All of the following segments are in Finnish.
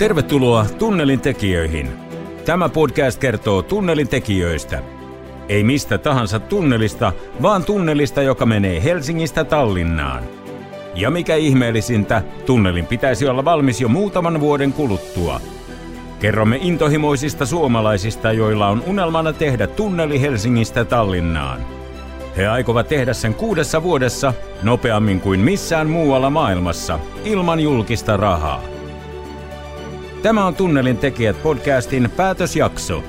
Tervetuloa Tunnelin tekijöihin. Tämä podcast kertoo tunnelin tekijöistä. Ei mistä tahansa tunnelista, vaan tunnelista, joka menee Helsingistä Tallinnaan. Ja mikä ihmeellisintä, tunnelin pitäisi olla valmis jo muutaman vuoden kuluttua. Kerromme intohimoisista suomalaisista, joilla on unelmana tehdä tunneli Helsingistä Tallinnaan. He aikovat tehdä sen kuudessa vuodessa, nopeammin kuin missään muualla maailmassa, ilman julkista rahaa. Tämä on Tunnelin tekijät podcastin päätösjakso.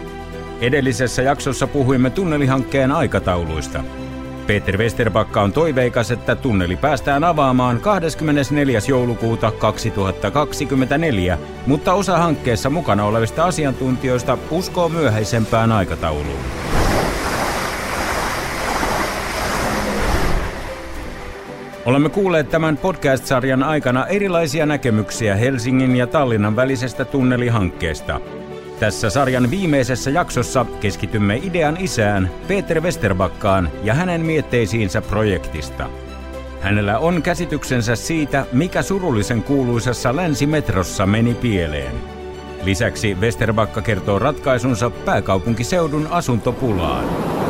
Edellisessä jaksossa puhuimme tunnelihankkeen aikatauluista. Peter Westerbakka on toiveikas, että tunneli päästään avaamaan 24. joulukuuta 2024, mutta osa hankkeessa mukana olevista asiantuntijoista uskoo myöhäisempään aikatauluun. Olemme kuulleet tämän podcast-sarjan aikana erilaisia näkemyksiä Helsingin ja Tallinnan välisestä tunnelihankkeesta. Tässä sarjan viimeisessä jaksossa keskitymme idean isään, Peter Westerbakkaan ja hänen mietteisiinsä projektista. Hänellä on käsityksensä siitä, mikä surullisen kuuluisassa länsimetrossa meni pieleen. Lisäksi Westerbakka kertoo ratkaisunsa pääkaupunkiseudun asuntopulaan.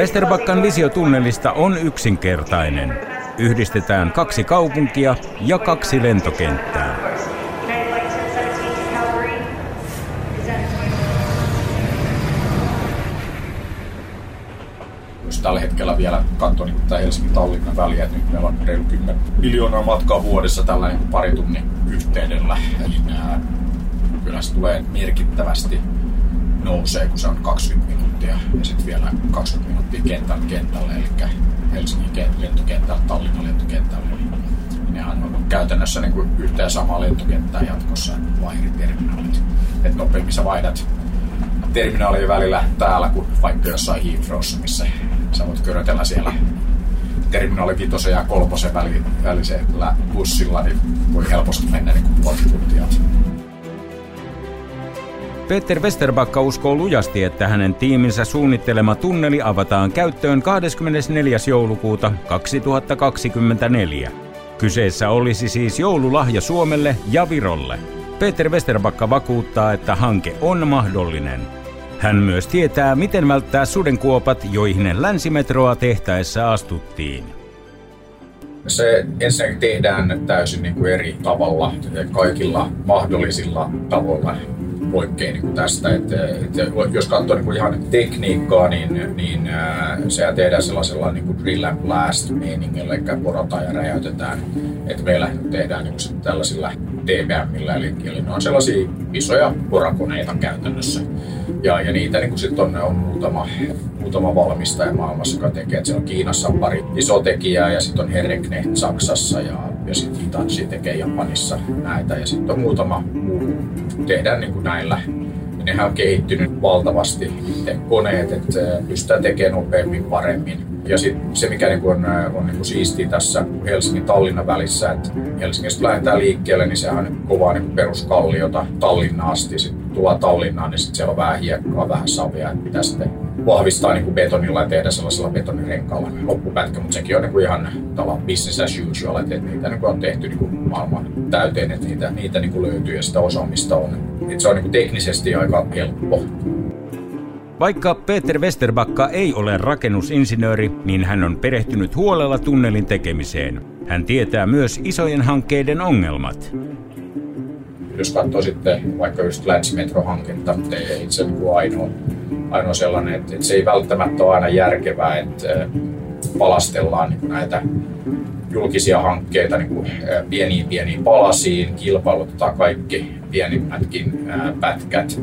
Westerbakkan visio tunnelista on yksinkertainen. Yhdistetään kaksi kaupunkia ja kaksi lentokenttää. Jos tällä hetkellä vielä katsoo niin tämä Helsinki-Tallinnan väliä, että nyt meillä on reilu 10 miljoonaa matkaa vuodessa tällä niin pari tunnin yhteydellä. Eli nää, kyllä se tulee merkittävästi nousee, kun se on 20 minuuttia ja sitten vielä 20 minuuttia kentän kentälle, eli Helsingin lentokentälle, Tallinnan lentokentälle. Niin nehän on käytännössä niin kuin yhtä ja samaa lentokenttää jatkossa, vaan eri terminaalit. Että nopeammin sä vaihdat terminaalien välillä täällä kuin vaikka jossain Heathrowssa, missä sä voit körötellä siellä terminaali vitosen ja kolmosen välisellä bussilla, niin voi helposti mennä niin kuin puoli. Peter Westerbakka uskoo lujasti, että hänen tiiminsä suunnittelema tunneli avataan käyttöön 24. joulukuuta 2024. Kyseessä olisi siis joululahja Suomelle ja Virolle. Peter Westerbakka vakuuttaa, että hanke on mahdollinen. Hän myös tietää, miten välttää sudenkuopat, joihin länsimetroa tehtäessä astuttiin. Se ensinnäkin tehdään täysin niin kuin eri tavalla, kaikilla mahdollisilla tavoilla poikkeaa niin tästä. Että, että jos katsoo niin ihan tekniikkaa, niin, niin ää, sehän tehdään sellaisella niin kuin drill and blast meiningillä, eli porotaan ja räjäytetään. Että meillä tehdään niin kuin tällaisilla DBMillä, eli, eli ne on sellaisia isoja porakoneita käytännössä. Ja, ja niitä niin sitten on, on muutama, muutama valmistaja maailmassa, joka tekee. Että siellä on Kiinassa pari iso tekijää ja sitten on Herreknecht Saksassa ja, ja sitten Hitachi tekee Japanissa näitä. Ja sitten on muutama muu. Tehdään niin kuin näillä ja nehän on kehittynyt valtavasti itse koneet, että pystytään tekemään nopeammin, paremmin. Ja sitten se, mikä niinku on, on niinku siistiä tässä Helsingin Tallinnan välissä, että Helsingistä lähdetään liikkeelle, niin sehän on kovaa niinku peruskalliota Tallinnaan asti. Sitten tullaan Tallinnaan, niin sitten siellä on vähän hiekkaa, vähän savia, että pitää sitten vahvistaa niin kuin betonilla ja tehdä sellaisella betonirenkaalla loppupätkä, mutta sekin on niin kuin ihan tavallaan business as usual, että niitä niin kuin on tehty niin kuin maailman täyteen, että niitä, niitä niin kuin löytyy ja sitä osaamista on. Että se on niin kuin teknisesti aika helppo. Vaikka Peter Westerbakka ei ole rakennusinsinööri, niin hän on perehtynyt huolella tunnelin tekemiseen. Hän tietää myös isojen hankkeiden ongelmat. Jos katsoo sitten vaikka just Länsimetro-hanketta, ei itse niin kuin ainoa, ainoa sellainen, että, että se ei välttämättä ole aina järkevää, että palastellaan niin näitä julkisia hankkeita niin kuin pieniin pieniin palasiin, kilpailutetaan kaikki pienimmätkin pätkät.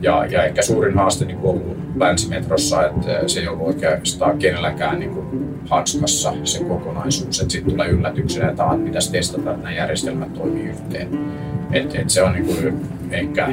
Ja, ja ehkä suurin haaste niin kuin ollut länsimetrossa, että se ei ollut oikeastaan kenelläkään niin kuin hanskassa se kokonaisuus, että sitten tulee yllätyksenä, että pitäisi testata, että nämä järjestelmät toimii yhteen. Et, et se on niin kuin ehkä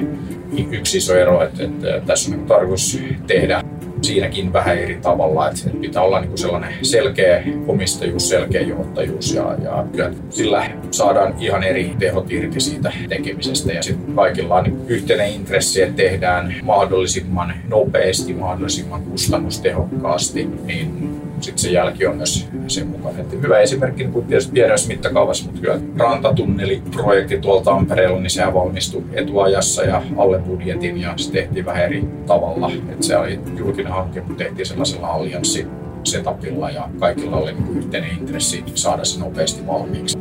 yksi iso ero, että, että tässä on niin tarkoitus tehdä siinäkin vähän eri tavalla, että pitää olla niin kuin sellainen selkeä omistajuus, selkeä johtajuus ja, ja kyllä sillä saadaan ihan eri tehot irti siitä tekemisestä. Ja sitten kaikilla on niin yhteinen intressi, että tehdään mahdollisimman nopeasti, mahdollisimman kustannustehokkaasti, niin sitten se jälki on myös sen mukaan. Että hyvä esimerkki niin tietysti pienessä mittakaavassa, mutta kyllä rantatunneliprojekti tuolla Tampereella, niin sehän valmistui etuajassa ja alle budjetin ja se tehtiin vähän eri tavalla. Että se oli julkinen hanke, mutta tehtiin sellaisella allianssi setupilla ja kaikilla oli niin yhteinen intressi saada se nopeasti valmiiksi.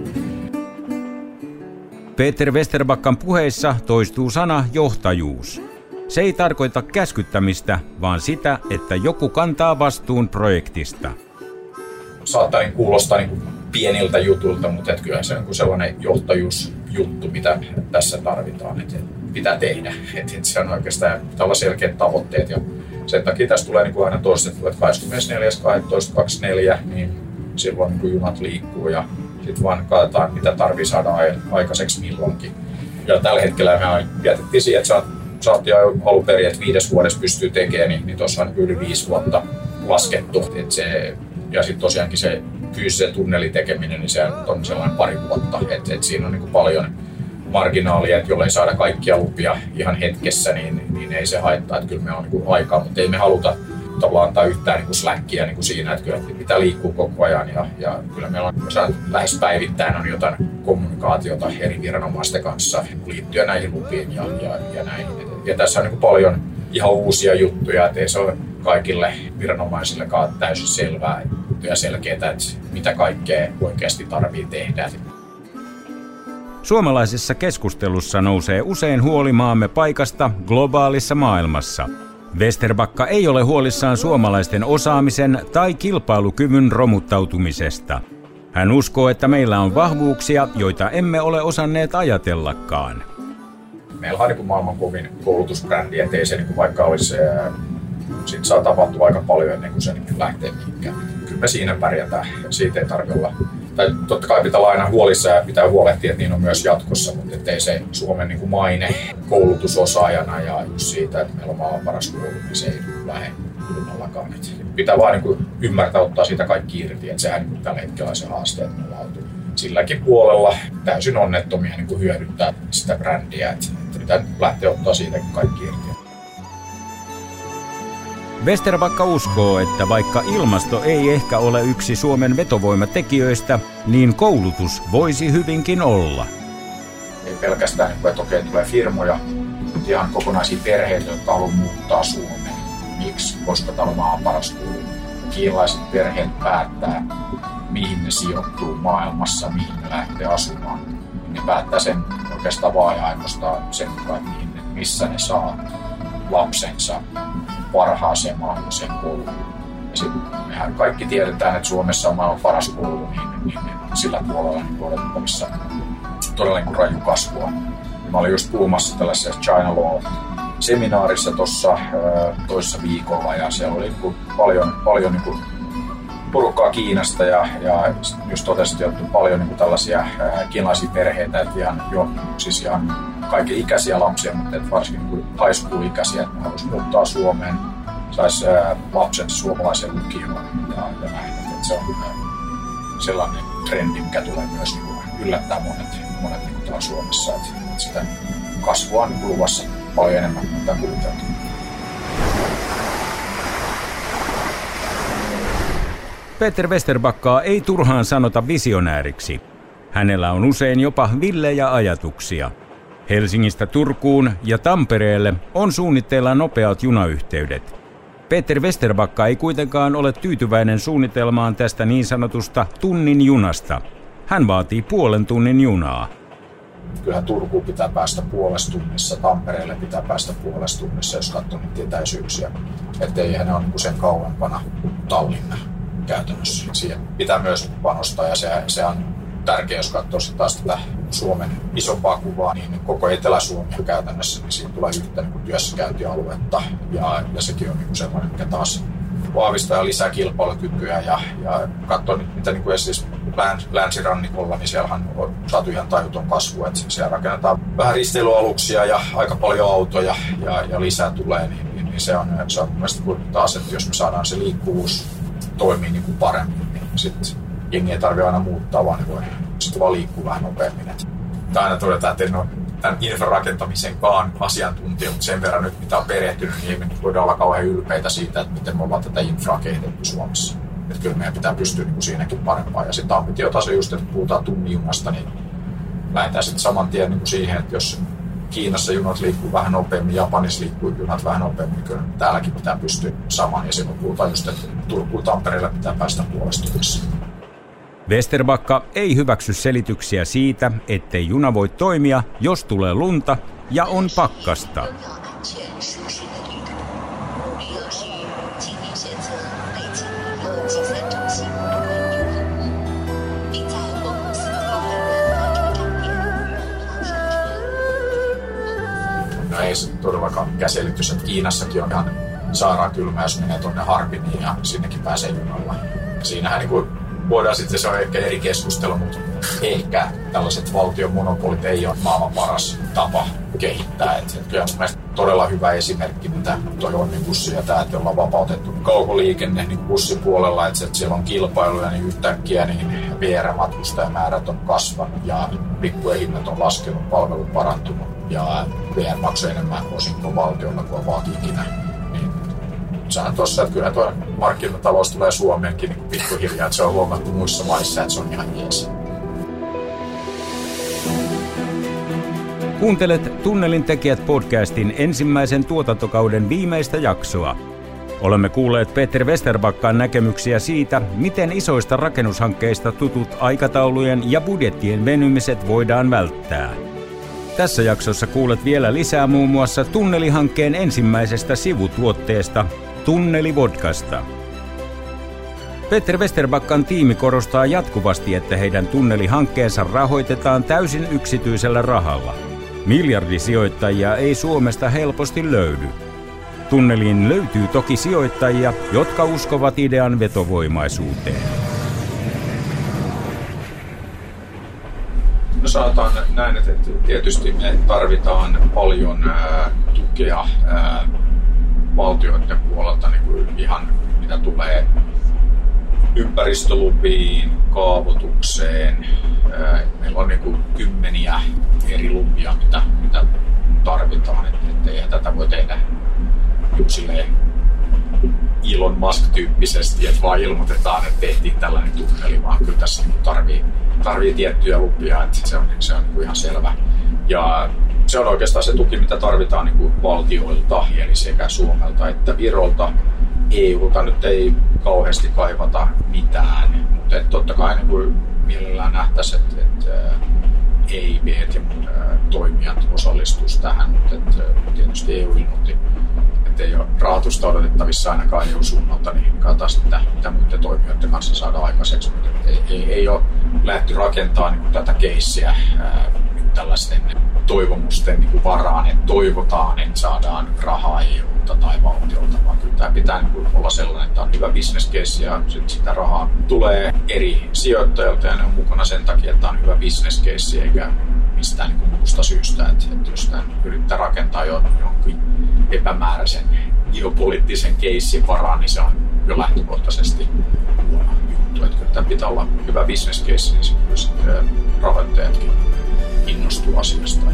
Peter Westerbakkan puheissa toistuu sana johtajuus. Se ei tarkoita käskyttämistä, vaan sitä, että joku kantaa vastuun projektista. Saattaa niin kuulostaa niin pieniltä jutulta, mutta et kyllä se on sellainen johtajuusjuttu, mitä tässä tarvitaan, että pitää tehdä. Et, et se on oikeastaan pitää selkeät tavoitteet ja sen takia tässä tulee niin kuin aina toistettu, että 24.12.24, niin silloin niin junat liikkuu ja sitten vaan katsotaan, mitä tarvii saada aikaiseksi milloinkin. Ja tällä hetkellä me jätettiin siihen, että saatiin jo alun perin, että viides vuodessa pystyy tekemään, niin, niin tuossa on yli viisi vuotta laskettu. Et se, ja sitten tosiaankin se fyysisen tunnelin tekeminen, niin se on sellainen pari vuotta. Et, et siinä on niin paljon marginaalia, että jollei saada kaikkia lupia ihan hetkessä, niin, niin ei se haittaa, että kyllä me on niin aikaa, mutta ei me haluta tavallaan antaa yhtään niin släkkiä niin kuin siinä, että kyllä pitää liikkua koko ajan ja, ja kyllä meillä on lähes päivittäin on jotain kommunikaatiota eri viranomaisten kanssa liittyen näihin lupiin ja, ja, ja näin. Ja tässä on niin paljon ihan uusia juttuja, että ei se ole kaikille viranomaisillekaan täysin selvää ja selkeää, että mitä kaikkea oikeasti tarvii tehdä. Suomalaisessa keskustelussa nousee usein huoli maamme paikasta globaalissa maailmassa. Westerbakka ei ole huolissaan suomalaisten osaamisen tai kilpailukyvyn romuttautumisesta. Hän uskoo, että meillä on vahvuuksia, joita emme ole osanneet ajatellakaan. Meillä on niin maailman kovin koulutusbrändi, ettei se niin vaikka olisi, sit saa tapahtua aika paljon ennen kuin se niin lähtee mihinkään. Kyllä me siinä pärjätään, siitä ei tarvitse olla tai totta kai pitää olla aina huolissa ja pitää huolehtia, että niin on myös jatkossa, mutta ettei se Suomen niin maine koulutusosaajana ja just siitä, että meillä on maailman paras koulu, niin se ei lähde ilmallakaan. pitää vaan niin ymmärtää ottaa siitä kaikki irti, että sehän niin tällä hetkellä se haaste, että me ollaan silläkin puolella täysin onnettomia niin kuin hyödyttää sitä brändiä, että pitää lähteä ottaa siitä kaikki irti. Westerbakka uskoo, että vaikka ilmasto ei ehkä ole yksi Suomen vetovoimatekijöistä, niin koulutus voisi hyvinkin olla. Ei pelkästään, että okei, tulee firmoja, mutta ihan kokonaisia perheitä, jotka haluavat muuttaa Suomeen. Miksi? Koska täällä on maan paras koulu. Kiinalaiset perheet päättää, mihin ne sijoittuu maailmassa, mihin ne lähtee asumaan. Ne päättää sen oikeastaan vaan ja ainoastaan sen mukaan, missä ne saa lapsensa parhaaseen mahdolliseen kouluun. Ja sitten mehän kaikki tiedetään, että Suomessa on maailman paras koulu, niin, niin, niin sillä puolella niin odotettavissa todella niin raju kasvua. Mä olin just puhumassa tällaisessa China Law seminaarissa tuossa toisessa viikolla ja siellä oli niin paljon, paljon niin kuin porukkaa Kiinasta ja, ja just totesit, että paljon niin kuin tällaisia kiinalaisia perheitä, että ihan jo siis ihan kaiken ikäisiä lapsia, mutta että varsinkin niin high school-ikäisiä, että haluaisi muuttaa Suomeen, saisi lapset suomalaisen lukioon ja, ja näin. Että se on sellainen trendi, mikä tulee myös niin kuin yllättää monet, monet niin kuin Suomessa, että, että sitä kasvua on niin luvassa paljon enemmän kuin mitä kuviteltu. Peter Westerbakkaa ei turhaan sanota visionääriksi. Hänellä on usein jopa villejä ajatuksia – Helsingistä Turkuun ja Tampereelle on suunnitteilla nopeat junayhteydet. Peter Westerbakka ei kuitenkaan ole tyytyväinen suunnitelmaan tästä niin sanotusta tunnin junasta. Hän vaatii puolen tunnin junaa. Kyllähän Turkuun pitää päästä puolessa tunnissa, Tampereelle pitää päästä puolessa tunnissa, jos katsoo niitä etäisyyksiä. Että ei ne ole niin sen kauempana Tallinna käytännössä. Siihen pitää myös panostaa ja se, se on tärkeä, jos katsoo taas tätä Suomen isompaa kuvaa, niin koko Etelä-Suomi käytännössä, niin siinä tulee yhtä niin työssäkäyntialuetta. Ja, ja sekin on niin sellainen, mikä taas vahvistaa ja lisää kilpailukykyä. Ja, ja katsoo nyt, mitä niin kuin siis läns, länsirannikolla, niin siellähän on saatu ihan tajuton kasvu. Että siellä rakennetaan vähän risteilyaluksia ja aika paljon autoja ja, ja lisää tulee, niin, niin, niin se on, se on mielestäni taas, että jos me saadaan se liikkuvuus toimii niin kuin paremmin, niin sitten jengi ei tarvitse aina muuttaa, vaan ne voi sitten vaan liikkuu vähän nopeammin. Tai aina todetaan, että ole tämän infrarakentamisen asiantuntija, mutta sen verran nyt mitä on perehtynyt, niin ei voida olla kauhean ylpeitä siitä, että miten me ollaan tätä infraa kehitetty Suomessa. että kyllä meidän pitää pystyä niin kuin siinäkin parempaan. Ja sitten ambitiotaso just, että puhutaan tunnijunasta, niin lähdetään sitten saman tien niin kuin siihen, että jos Kiinassa junat liikkuu vähän nopeammin, Japanissa liikkuu junat vähän nopeammin, niin kyllä täälläkin pitää pystyä samaan. Ja silloin puhutaan just, että Turkuun Tampereelle pitää päästä puolesta Westerbakka ei hyväksy selityksiä siitä, ettei juna voi toimia, jos tulee lunta ja on pakkasta. Ei se todellakaan käselitys, että Kiinassakin on ihan sairaan kylmä, jos menee tuonne Harbiniin ja sinnekin pääsee junalla. Siinähän niin kuin voidaan sitten, se on ehkä eri keskustelu, mutta ehkä tällaiset valtion monopolit ei ole maailman paras tapa kehittää. Et, et kyllä mun mielestä todella hyvä esimerkki, mitä toi Onni bussi ja tämä, että ollaan vapautettu kaukoliikenne niin bussipuolella, että, että siellä on kilpailuja, niin yhtäkkiä niin VR-matkustajamäärät on kasvanut ja lippujen hinnat on laskenut, palvelut parantunut ja VR maksoi enemmän osinko valtiolla kuin on ikinä sehän tuossa, että kyllä tuo markkinatalous tulee Suomeenkin niin pikkuhiljaa, että se on huomattu muissa maissa, että se on ihan jees. Kuuntelet Tunnelin tekijät podcastin ensimmäisen tuotantokauden viimeistä jaksoa. Olemme kuulleet Peter Westerbakkaan näkemyksiä siitä, miten isoista rakennushankkeista tutut aikataulujen ja budjettien venymiset voidaan välttää. Tässä jaksossa kuulet vielä lisää muun muassa tunnelihankkeen ensimmäisestä sivutuotteesta, Tunnelivodkasta. Peter Westerbakkan tiimi korostaa jatkuvasti, että heidän tunnelihankkeensa rahoitetaan täysin yksityisellä rahalla. Miljardisijoittajia ei Suomesta helposti löydy. Tunneliin löytyy toki sijoittajia, jotka uskovat idean vetovoimaisuuteen. No sanotaan näin, että tietysti me tarvitaan paljon tukea valtioiden puolelta niin kuin ihan mitä tulee ympäristölupiin, kaavoitukseen. Meillä on niin kuin kymmeniä eri lupia, mitä, mitä tarvitaan. Että, tätä voi tehdä silleen Elon Musk-tyyppisesti, että vaan ilmoitetaan, että tehtiin tällainen tunneli, vaan kyllä tässä niin tarvii, tarvii tiettyjä lupia, että se on, se on niin ihan selvä. Ja se on oikeastaan se tuki, mitä tarvitaan niin kuin valtioilta, eli sekä Suomelta että Virolta. EUlta nyt ei kauheasti kaivata mitään, mutta totta kai niin kuin mielellään nähtäisiin, että, että EIB ja toimijat osallistuisi tähän, mutta että tietysti EU ilmoitti, että rahoitusta odotettavissa ainakaan EU-suunnalta, niin katsotaan mitä, mitä muiden toimijoiden kanssa saadaan aikaiseksi, mutta ei, ei, ei ole lähty rakentamaan niin tätä keissiä tällaisten toivomusten niin varaan, että toivotaan, että saadaan rahaa EUlta tai valtiolta, vaan kyllä tämä pitää niin kuin olla sellainen, että on hyvä business case ja sit sitä rahaa tulee eri sijoittajilta ja ne on mukana sen takia, että on hyvä business case eikä mistään niin muusta syystä, että, että jos tämän yrittää rakentaa jo jonkin epämääräisen geopoliittisen keissin varaan, niin se on jo lähtökohtaisesti huono juttu. Että kyllä tämä pitää olla hyvä business case, niin sitten rahoittajatkin innostuu asiasta.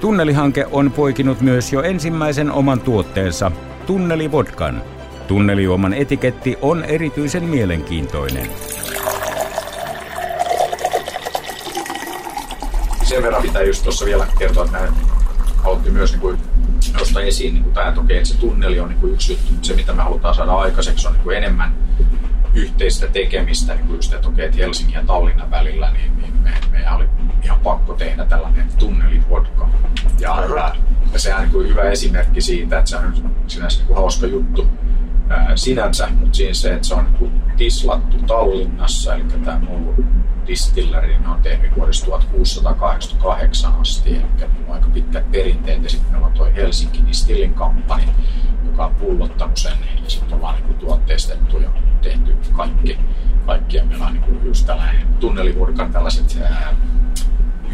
Tunnelihanke on poikinut myös jo ensimmäisen oman tuotteensa, Tunnelivodkan. Tunnelioman etiketti on erityisen mielenkiintoinen. Sen verran pitää just tuossa vielä kertoa, että haluttiin myös niin kuin nostaa esiin niin kuin tämä, että, okei, että se tunneli on niin kuin yksi juttu, mutta se mitä me halutaan saada aikaiseksi on niin kuin enemmän yhteistä tekemistä, niin kuin just, että okei, että Helsingin ja Tallinnan välillä, niin, niin me, meidän oli ihan pakko tehdä tällainen tunnelivodka. Ja, ja, ja sehän on niin hyvä esimerkki siitä, että se on sinänsä niin kuin hauska juttu ää, sinänsä, mutta siinä se, että se on tislattu Tallinnassa, eli tämä muu distilleri on tehnyt vuodesta 1688 asti, eli on aika pitkät perinteet, ja sitten meillä on tuo Helsinki Distillin Company, joka on pullottanut sen, ja sitten ollaan niin tuotteistettu ja tehty kaikki. Kaikkia meillä on niin just tällainen tunnelivurkan tällaiset ää,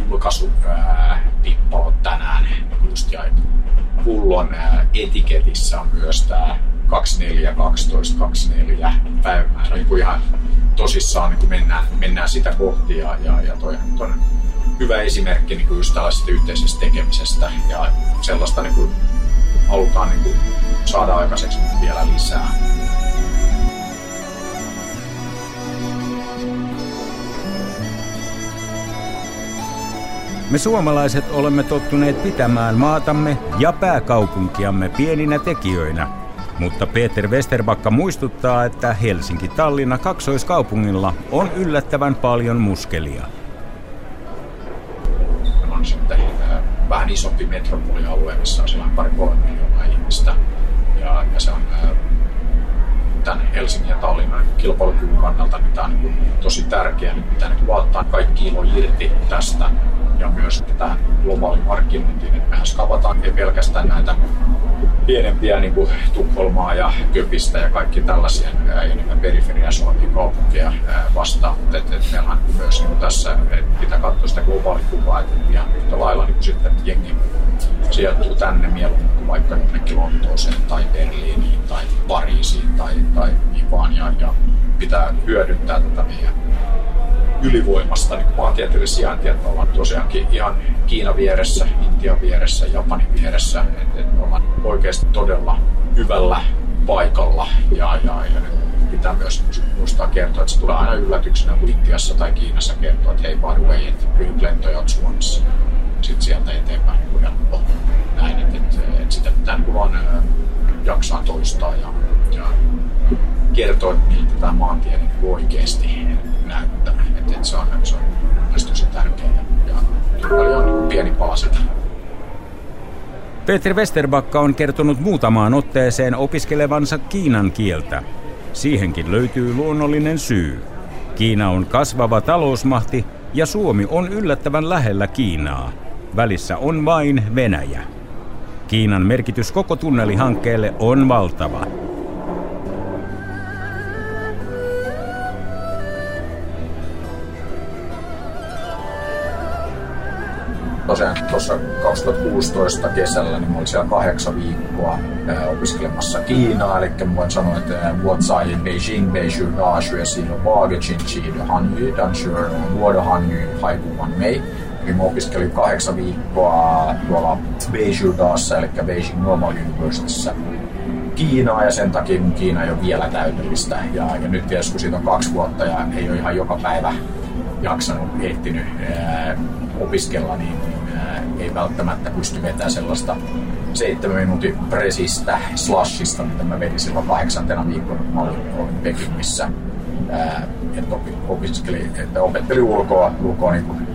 julkaisudippalot tänään. Niin just ja pullon etiketissä on myös tämä 24, 12, 24 päivämäärä, niin kuin ihan tosissaan niin kuin mennään, mennään sitä kohti ja, ja, ja toi, toi hyvä esimerkki niin kuin just tällaisesta yhteisestä tekemisestä ja sellaista niin kuin halutaan niin kuin saada aikaiseksi vielä lisää. Me suomalaiset olemme tottuneet pitämään maatamme ja pääkaupunkiamme pieninä tekijöinä, mutta Peter Westerbakka muistuttaa, että Helsinki-Tallinna kaksoiskaupungilla on yllättävän paljon muskelia. On sitten äh, vähän isompi metropolialue, missä on sellainen pari kolme miljoonaa ihmistä. Ja, ja se on äh, tämän Helsingin ja Tallinnan kilpailukyvyn kannalta niin tämä on niin tosi tärkeää. Nyt pitää niin ottaa kaikki ilo irti tästä ja myös tähän globaaliin markkinointiin. Että mehän skavataan ei pelkästään näitä pienempiä niin kuin Tukholmaa ja Köpistä ja kaikki tällaisia enemmän periferiassa olevia kaupunkeja vastaan. Mutta et, et meillä on myös niin tässä, että pitää katsoa sitä globaalikuvaa, että ihan yhtä lailla niin kuin sitten että jengi sijoittuu tänne mieluummin kuin vaikka jonnekin Lontooseen tai Berliiniin tai Pariisiin tai, tai niin vaan. Ja, ja pitää hyödyntää tätä meidän ylivoimasta niin maantieteellistä sijaintia, että ollaan tosiaankin ihan Kiinan vieressä, Intian vieressä, Japanin vieressä, että, että me ollaan oikeasti todella hyvällä paikalla ja, ja, ja pitää myös muistaa kertoa, että se tulee aina yllätyksenä, kun Intiassa tai Kiinassa kertoo, että hei by the way, että lentoja on Suomessa. Sitten sieltä eteenpäin niin helppo näin, että, että, että sitä pitää niin vaan jaksaa toistaa ja, ja kertoa, että miltä tämä maantie niin oikeasti näyttää. Että se on, se on tosi tärkeää ja, ja on niin pieni pala sitä. Peter Westerbakka on kertonut muutamaan otteeseen opiskelevansa Kiinan kieltä. Siihenkin löytyy luonnollinen syy. Kiina on kasvava talousmahti ja Suomi on yllättävän lähellä Kiinaa. Välissä on vain Venäjä. Kiinan merkitys koko tunnelihankkeelle on valtava. Tosiaan tuossa 2016 kesällä niin mä olin siellä kahdeksan viikkoa ää, opiskelemassa Kiinaa, eli mä voin sanoa, että Wuotsai Beijing Beiju Da siinä on Vaage Chin Chi Han Yu Dan Shuer Vuodo Han Yu Haiku Wan Mei. Eli mä opiskelin kahdeksan viikkoa tuolla Beiju-daassa, eli Beijing Normal Universityssä Kiinaa ja sen takia mun Kiina ei ole vielä täydellistä. Ja, ja nyt tietysti kun siitä on kaksi vuotta ja ei ole ihan joka päivä jaksanut, ehtinyt ää, opiskella, niin, ei välttämättä pysty vetämään sellaista seitsemän minuutin presistä, slashista, mitä mä vedin silloin kahdeksantena viikkona, kun mä olin, olin Pekingissä. että opetteli ulkoa, ulkoa niin kuin,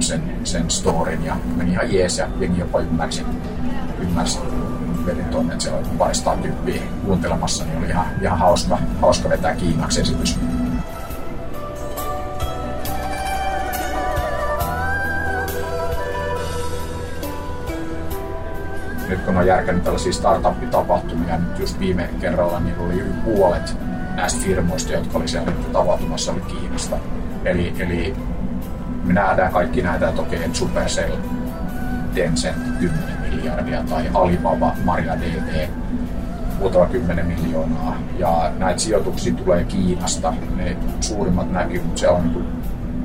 sen, sen storin ja meni ihan jees ja jengi jopa ymmärsi, ymmärsi vedin tuonne, että siellä oli paristaa tyyppiä kuuntelemassa, niin oli ihan, ihan hauska, hauska vetää Kiinaksi esitys. Kun on järkännyt tällaisia startup-tapahtumia, nyt just viime kerralla niin oli yli puolet näistä firmoista, jotka oli siellä tapahtumassa, oli Kiinasta. Eli, eli me nähdään kaikki näitä, että okei, että Supercell, Tencent 10 miljardia tai Alibaba, Maria DT, muutama 10 miljoonaa. Ja näitä sijoituksia tulee Kiinasta. Ne suurimmat näkymät se on niin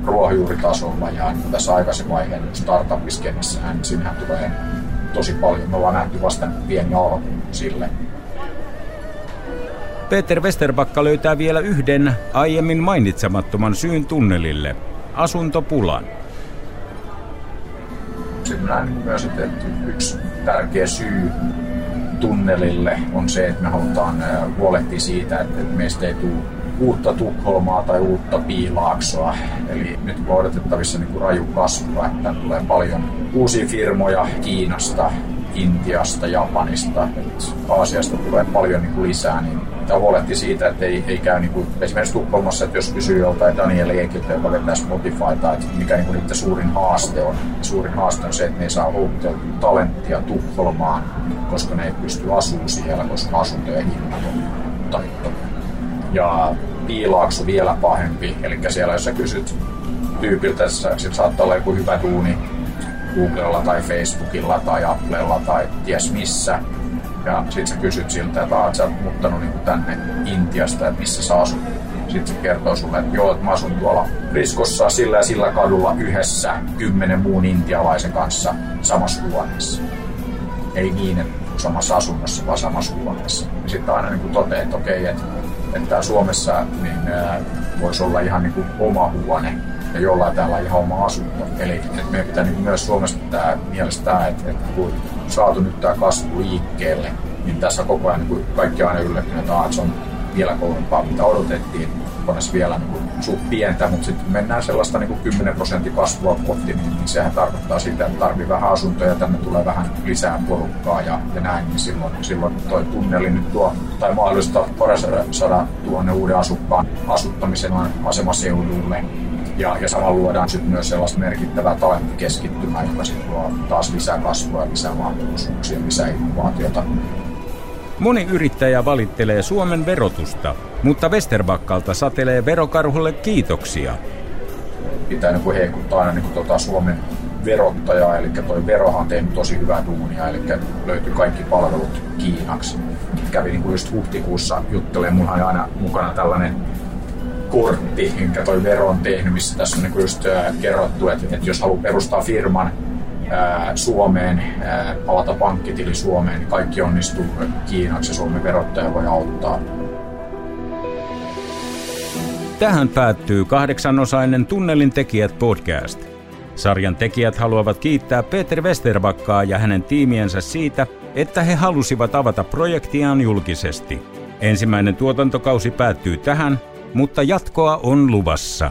ruohonjuuritasolla ja niin tässä aikaisen vaiheen startup-skenissä, niin sinnehän tulee tosi paljon. Me ollaan nähty vasta pieni alku sille. Peter Westerbakka löytää vielä yhden aiemmin mainitsemattoman syyn tunnelille, asuntopulan. Sitten näen myös, että yksi tärkeä syy tunnelille on se, että me halutaan huolehtia siitä, että meistä ei tule uutta Tukholmaa tai uutta Piilaaksoa. Eli nyt on odotettavissa niin kuin raju kasvua, että tulee paljon uusia firmoja Kiinasta, Intiasta, Japanista, että Aasiasta tulee paljon niin kuin lisää, niin pitää huolehtia siitä, että ei, ei käy niin kuin, esimerkiksi Tukholmassa, että jos kysyy joltain Daniel Ekiltä, joka vetää Spotifyta, että mikä niin kuin suurin haaste on. Suurin haaste on se, että ne ei saa houkuteltua talenttia Tukholmaan, koska ne ei pysty asumaan siellä, koska asuntojen hinnat on. Ja piilaakso vielä pahempi. Eli siellä jos sä kysyt tyypiltä, sit saattaa olla joku hyvä duuni Googlella tai Facebookilla tai Applella tai ties missä. Ja sit sä kysyt siltä, että oot sä muuttanut niin tänne Intiasta, että missä sä asut. Sitten se kertoo sulle, että joo, että mä asun tuolla Riskossa sillä ja sillä kadulla yhdessä kymmenen muun intialaisen kanssa samassa huoneessa. Ei niin, että samassa asunnossa, vaan samassa huoneessa. Ja sitten aina niin toteaa, että okei, että että Suomessa niin voisi olla ihan niin kuin oma huone ja jollain täällä ihan oma asunto. Eli että meidän pitää niin myös Suomessa pitää mielestä että, että kun saatu nyt tämä kasvu liikkeelle, niin tässä koko ajan niin kaikki aina yllättyneet, että se on vielä kovempaa, mitä odotettiin kunnes vielä niin suht pientä, mutta sitten mennään sellaista niin kuin 10 prosentin kasvua kohti, niin, niin sehän tarkoittaa sitä, että tarvii vähän asuntoja, tänne tulee vähän lisää porukkaa ja, ja näin, niin silloin, silloin toi tunneli nyt tuo, tai mahdollista saada tuonne uuden asukkaan asuttamisen asemaseudulle, ja, ja samalla luodaan sitten myös sellaista merkittävää talentikeskittymää, joka sitten luo taas lisää kasvua lisää mahdollisuuksia, lisää innovaatiota. Moni yrittäjä valittelee Suomen verotusta, mutta Westerbakkalta satelee verokarhulle kiitoksia. Pitää niin heikuttaa aina niin kuin, tota, Suomen verottajaa, eli toi verohan on tosi hyvää duunia, eli löytyy kaikki palvelut Kiinaksi. Kävin niin kuin just huhtikuussa juttelemaan, mulla on aina mukana tällainen kortti, minkä toi vero on tehnyt, missä tässä on niin just kerrottu, että, että jos haluaa perustaa firman, Suomeen, palata pankkitili Suomeen, niin kaikki onnistuu Kiinaksi ja Suomen verottaja voi auttaa. Tähän päättyy kahdeksanosainen Tunnelin tekijät podcast. Sarjan tekijät haluavat kiittää Peter Westerbakkaa ja hänen tiimiensä siitä, että he halusivat avata projektiaan julkisesti. Ensimmäinen tuotantokausi päättyy tähän, mutta jatkoa on luvassa.